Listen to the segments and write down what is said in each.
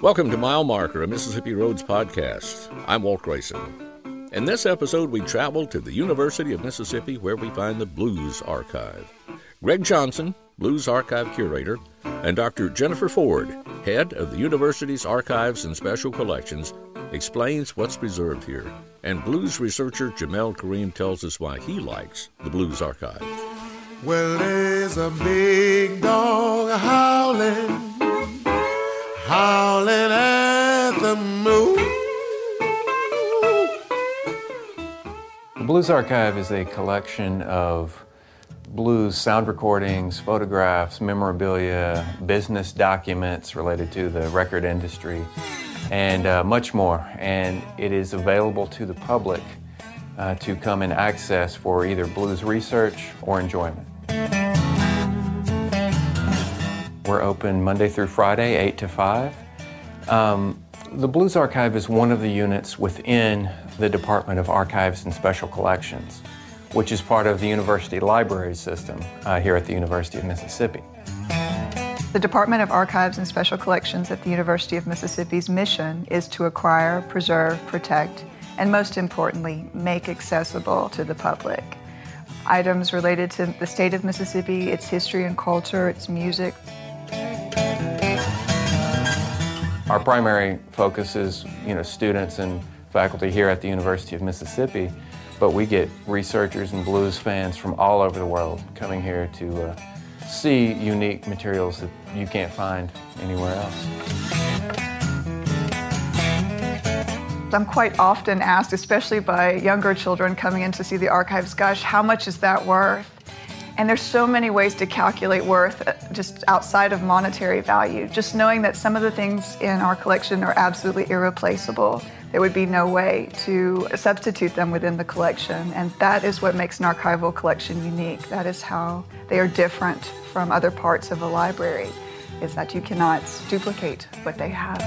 Welcome to Mile Marker, a Mississippi Roads podcast. I'm Walt Grayson. In this episode, we travel to the University of Mississippi where we find the Blues Archive. Greg Johnson, Blues Archive Curator, and Dr. Jennifer Ford, head of the university's Archives and Special Collections, explains what's preserved here. And blues researcher Jamel Kareem tells us why he likes the Blues Archive. Well, there's a big dog howling, howling at the moon. Blues Archive is a collection of blues sound recordings, photographs, memorabilia, business documents related to the record industry, and uh, much more. And it is available to the public uh, to come and access for either blues research or enjoyment. We're open Monday through Friday, 8 to 5. Um, the Blues Archive is one of the units within the Department of Archives and Special Collections, which is part of the university library system uh, here at the University of Mississippi. The Department of Archives and Special Collections at the University of Mississippi's mission is to acquire, preserve, protect, and most importantly, make accessible to the public items related to the state of Mississippi, its history and culture, its music, Our primary focus is, you know, students and faculty here at the University of Mississippi, but we get researchers and blues fans from all over the world coming here to uh, see unique materials that you can't find anywhere else. I'm quite often asked, especially by younger children coming in to see the archives, gosh, how much is that worth? And there's so many ways to calculate worth uh, just outside of monetary value. Just knowing that some of the things in our collection are absolutely irreplaceable. There would be no way to substitute them within the collection. And that is what makes an archival collection unique. That is how they are different from other parts of a library, is that you cannot duplicate what they have.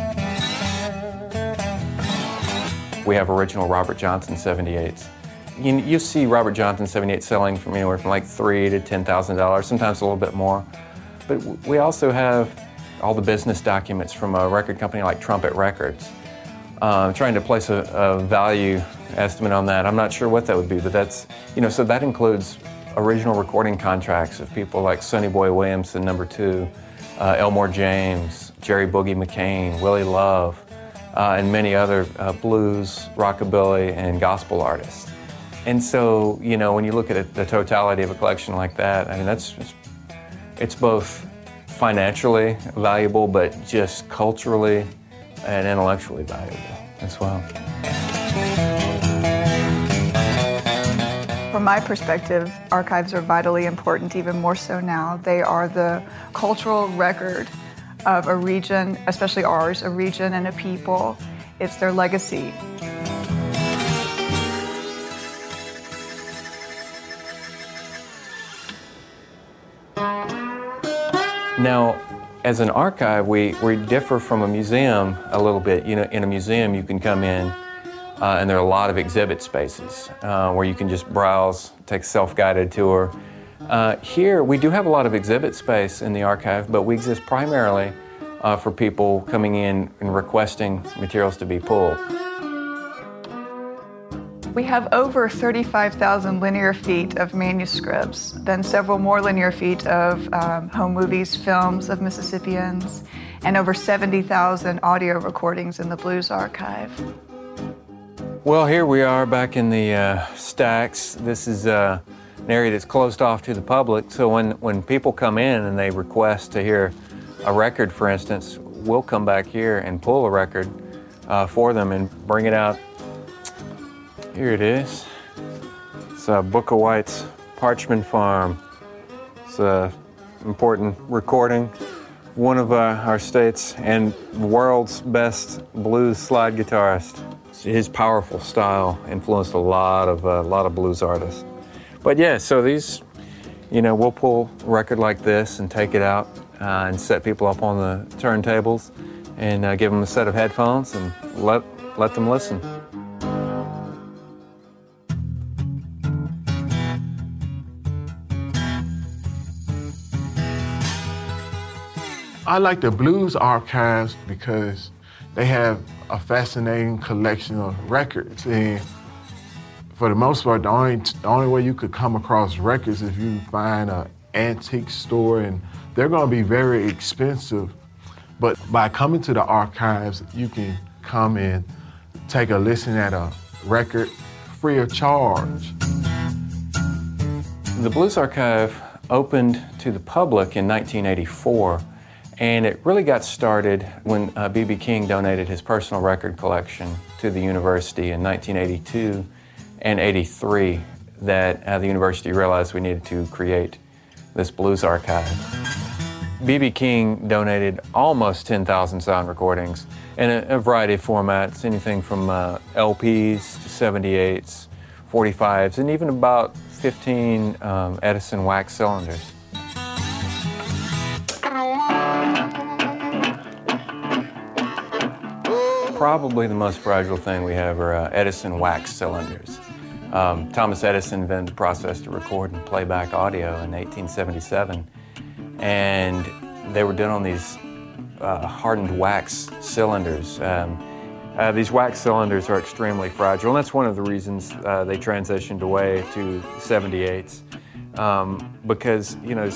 We have original Robert Johnson 78s you, you see Robert Johnson 78 selling from anywhere from like three to ten thousand dollars, sometimes a little bit more. But we also have all the business documents from a record company like Trumpet Records. Uh, trying to place a, a, value estimate on that. I'm not sure what that would be, but that's you know so that includes original recording contracts of people like Sonny Boy Williamson, number two, uh, Elmore James, Jerry Boogie McCain, Willie Love, uh, and many other uh, blues, rockabilly, and gospel artists. And so, you know, when you look at the totality of a collection like that, I mean, that's just, it's both financially valuable, but just culturally and intellectually valuable as well. From my perspective, archives are vitally important, even more so now. They are the cultural record of a region, especially ours, a region and a people. It's their legacy. Now, as an archive, we, we differ from a museum a little bit. You know, in a museum, you can come in uh, and there are a lot of exhibit spaces uh, where you can just browse, take a self guided tour. Uh, here, we do have a lot of exhibit space in the archive, but we exist primarily uh, for people coming in and requesting materials to be pulled. We have over 35,000 linear feet of manuscripts, then several more linear feet of um, home movies, films of Mississippians, and over 70,000 audio recordings in the Blues Archive. Well, here we are back in the uh, stacks. This is uh, an area that's closed off to the public, so when, when people come in and they request to hear a record, for instance, we'll come back here and pull a record uh, for them and bring it out here it is. It's uh, Booker White's Parchman Farm. It's an important recording. One of uh, our state's and world's best blues slide guitarist. His powerful style influenced a lot of a uh, lot of blues artists. But yeah, so these, you know, we'll pull a record like this and take it out uh, and set people up on the turntables and uh, give them a set of headphones and let let them listen. I like the blues archives because they have a fascinating collection of records. And for the most part, the only, the only way you could come across records is if you find an antique store, and they're going to be very expensive. But by coming to the archives, you can come and take a listen at a record free of charge. The Blues Archive opened to the public in 1984, and it really got started when B.B. Uh, King donated his personal record collection to the university in 1982 and 83 that uh, the university realized we needed to create this blues archive. B.B. King donated almost 10,000 sound recordings in a, a, variety of formats, anything from uh, LPs to 78s, 45s, and even about 15 um, Edison wax cylinders. Probably the most fragile thing we have are uh, Edison wax cylinders. Um, Thomas Edison invented the process to record and play back audio in 1877, and they were done on these uh, hardened wax cylinders. Um, uh, these wax cylinders are extremely fragile, and that's one of the reasons uh, they transitioned away to 78s. Um, because, you know,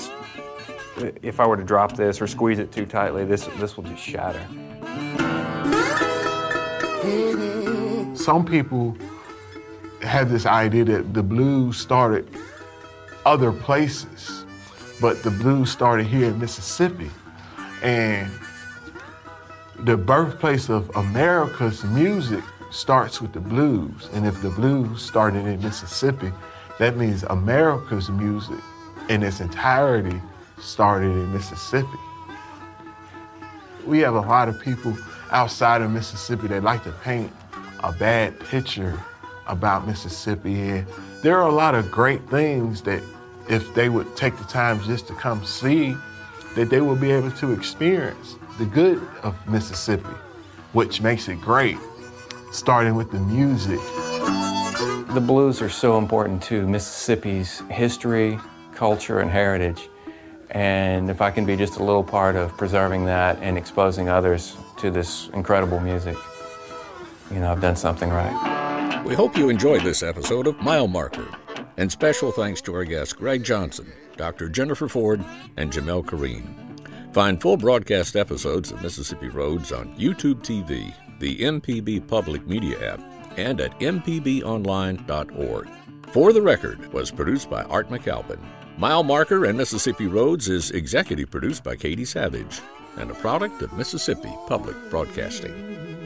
if I were to drop this or squeeze it too tightly, this, this will just shatter. Mm-hmm. Some people have this idea that the blues started other places, but the blues started here in Mississippi. And the birthplace of America's music starts with the blues. And if the blues started in Mississippi, that means America's music in its entirety started in Mississippi. We have a lot of people outside of Mississippi they like to paint a bad picture about Mississippi. And there are a lot of great things that if they would take the time just to come see, that they will be able to experience the good of Mississippi, which makes it great, starting with the music. The blues are so important to Mississippi's history, culture, and heritage. And if I can be just a little part of preserving that and exposing others to this incredible music, you know, I've done something right. We hope you enjoyed this episode of Mile Marker. And special thanks to our guests, Greg Johnson, Dr. Jennifer Ford, and Jamel Kareem. Find full broadcast episodes of Mississippi Roads on YouTube TV, the MPB Public Media app, and at mpbonline.org. For the Record was produced by Art McAlpin. Mile Marker and Mississippi Roads is executive produced by Katie Savage and a product of Mississippi Public Broadcasting.